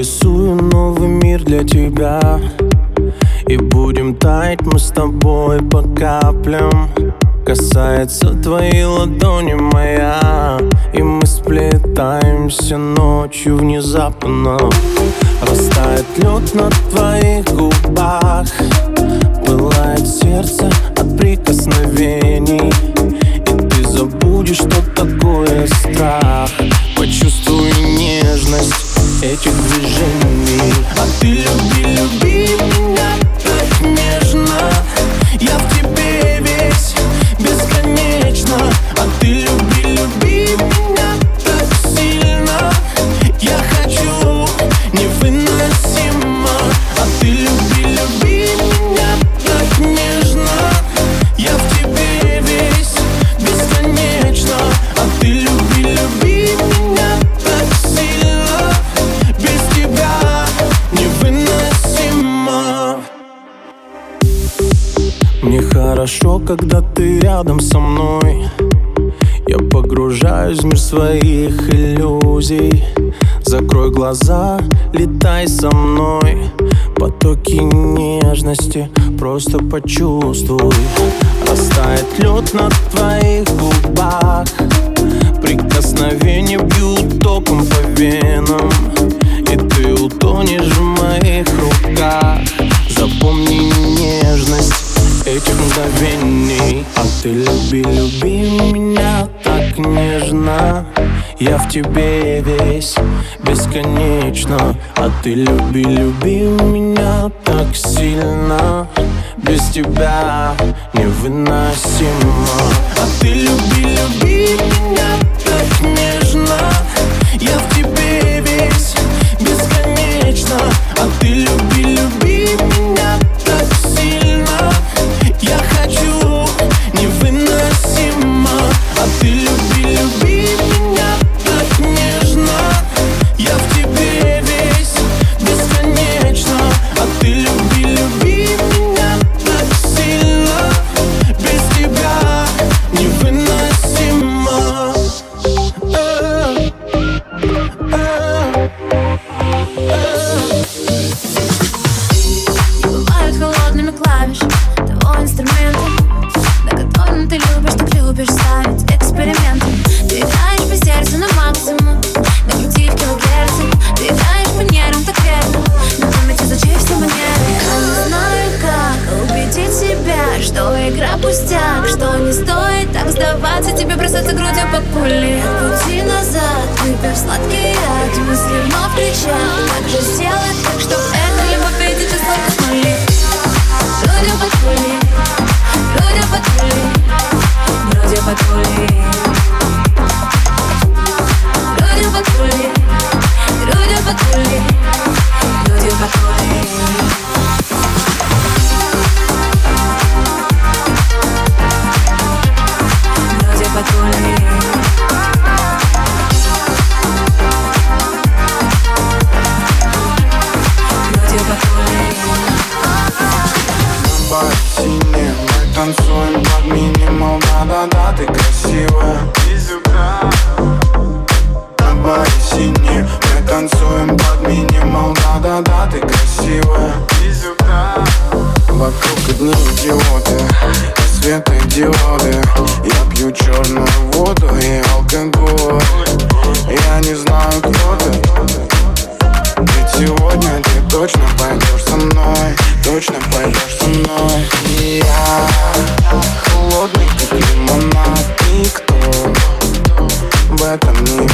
Рисую новый мир для тебя. И будем таять мы с тобой по каплям. Касается твоей ладони моя. И мы сплетаемся ночью внезапно. Растает лед на твоих губах. Пылает сердце от прикосновений. И ты забудешь, что такое страх. Почувствуй нежность этих движений. А ты люби, люби когда ты рядом со мной. Я погружаюсь в мир своих иллюзий. Закрой глаза, летай со мной. Потоки нежности, просто почувствуй. Растает лед на твоих губах. Прикосновения бьют током по венам. И ты утонешь в моих руках. Запомни нежность этих мгновений А ты люби, люби меня так нежно. Я в тебе весь бесконечно. А ты люби, люби меня так сильно. Без тебя невыносимо. А ты люби, люби меня так нежно. like a new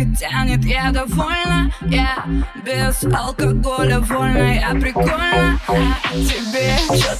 и тянет. Я довольна, я без алкоголя вольна Я прикольна, а тебе что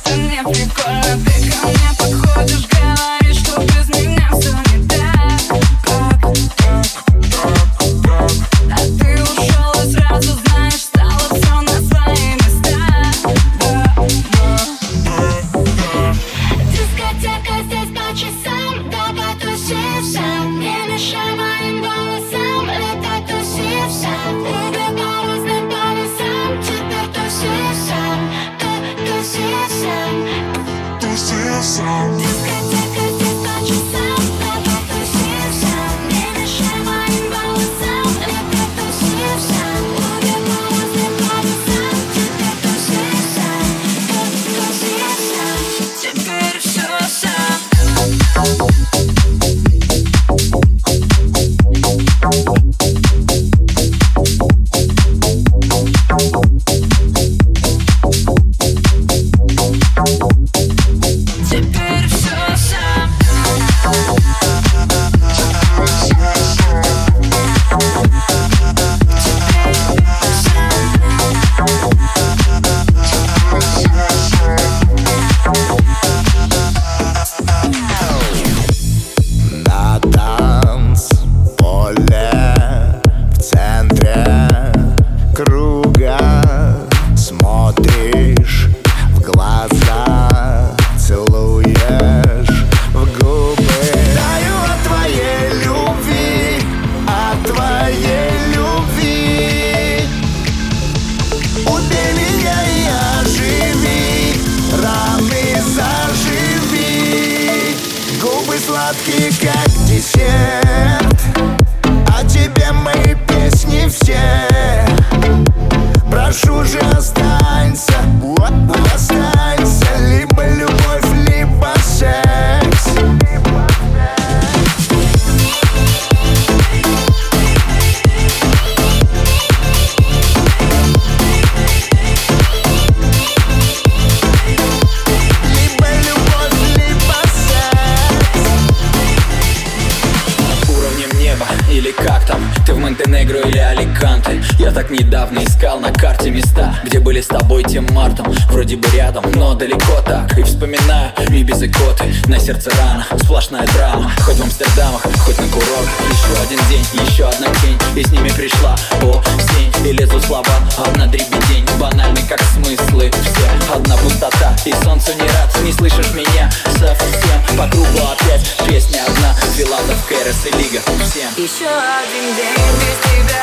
И солнцу не рад, не слышишь меня совсем. По кругу опять песня одна. Филатов, Кэрос и Лига. Всем. Еще один день без тебя.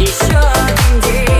Еще один день.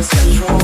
is control.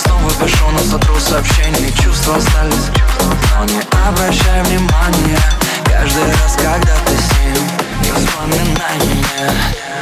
снова пишу, но сотру сообщение. Чувства остались, но не обращай внимания Каждый раз, когда ты с ним, не вспоминай меня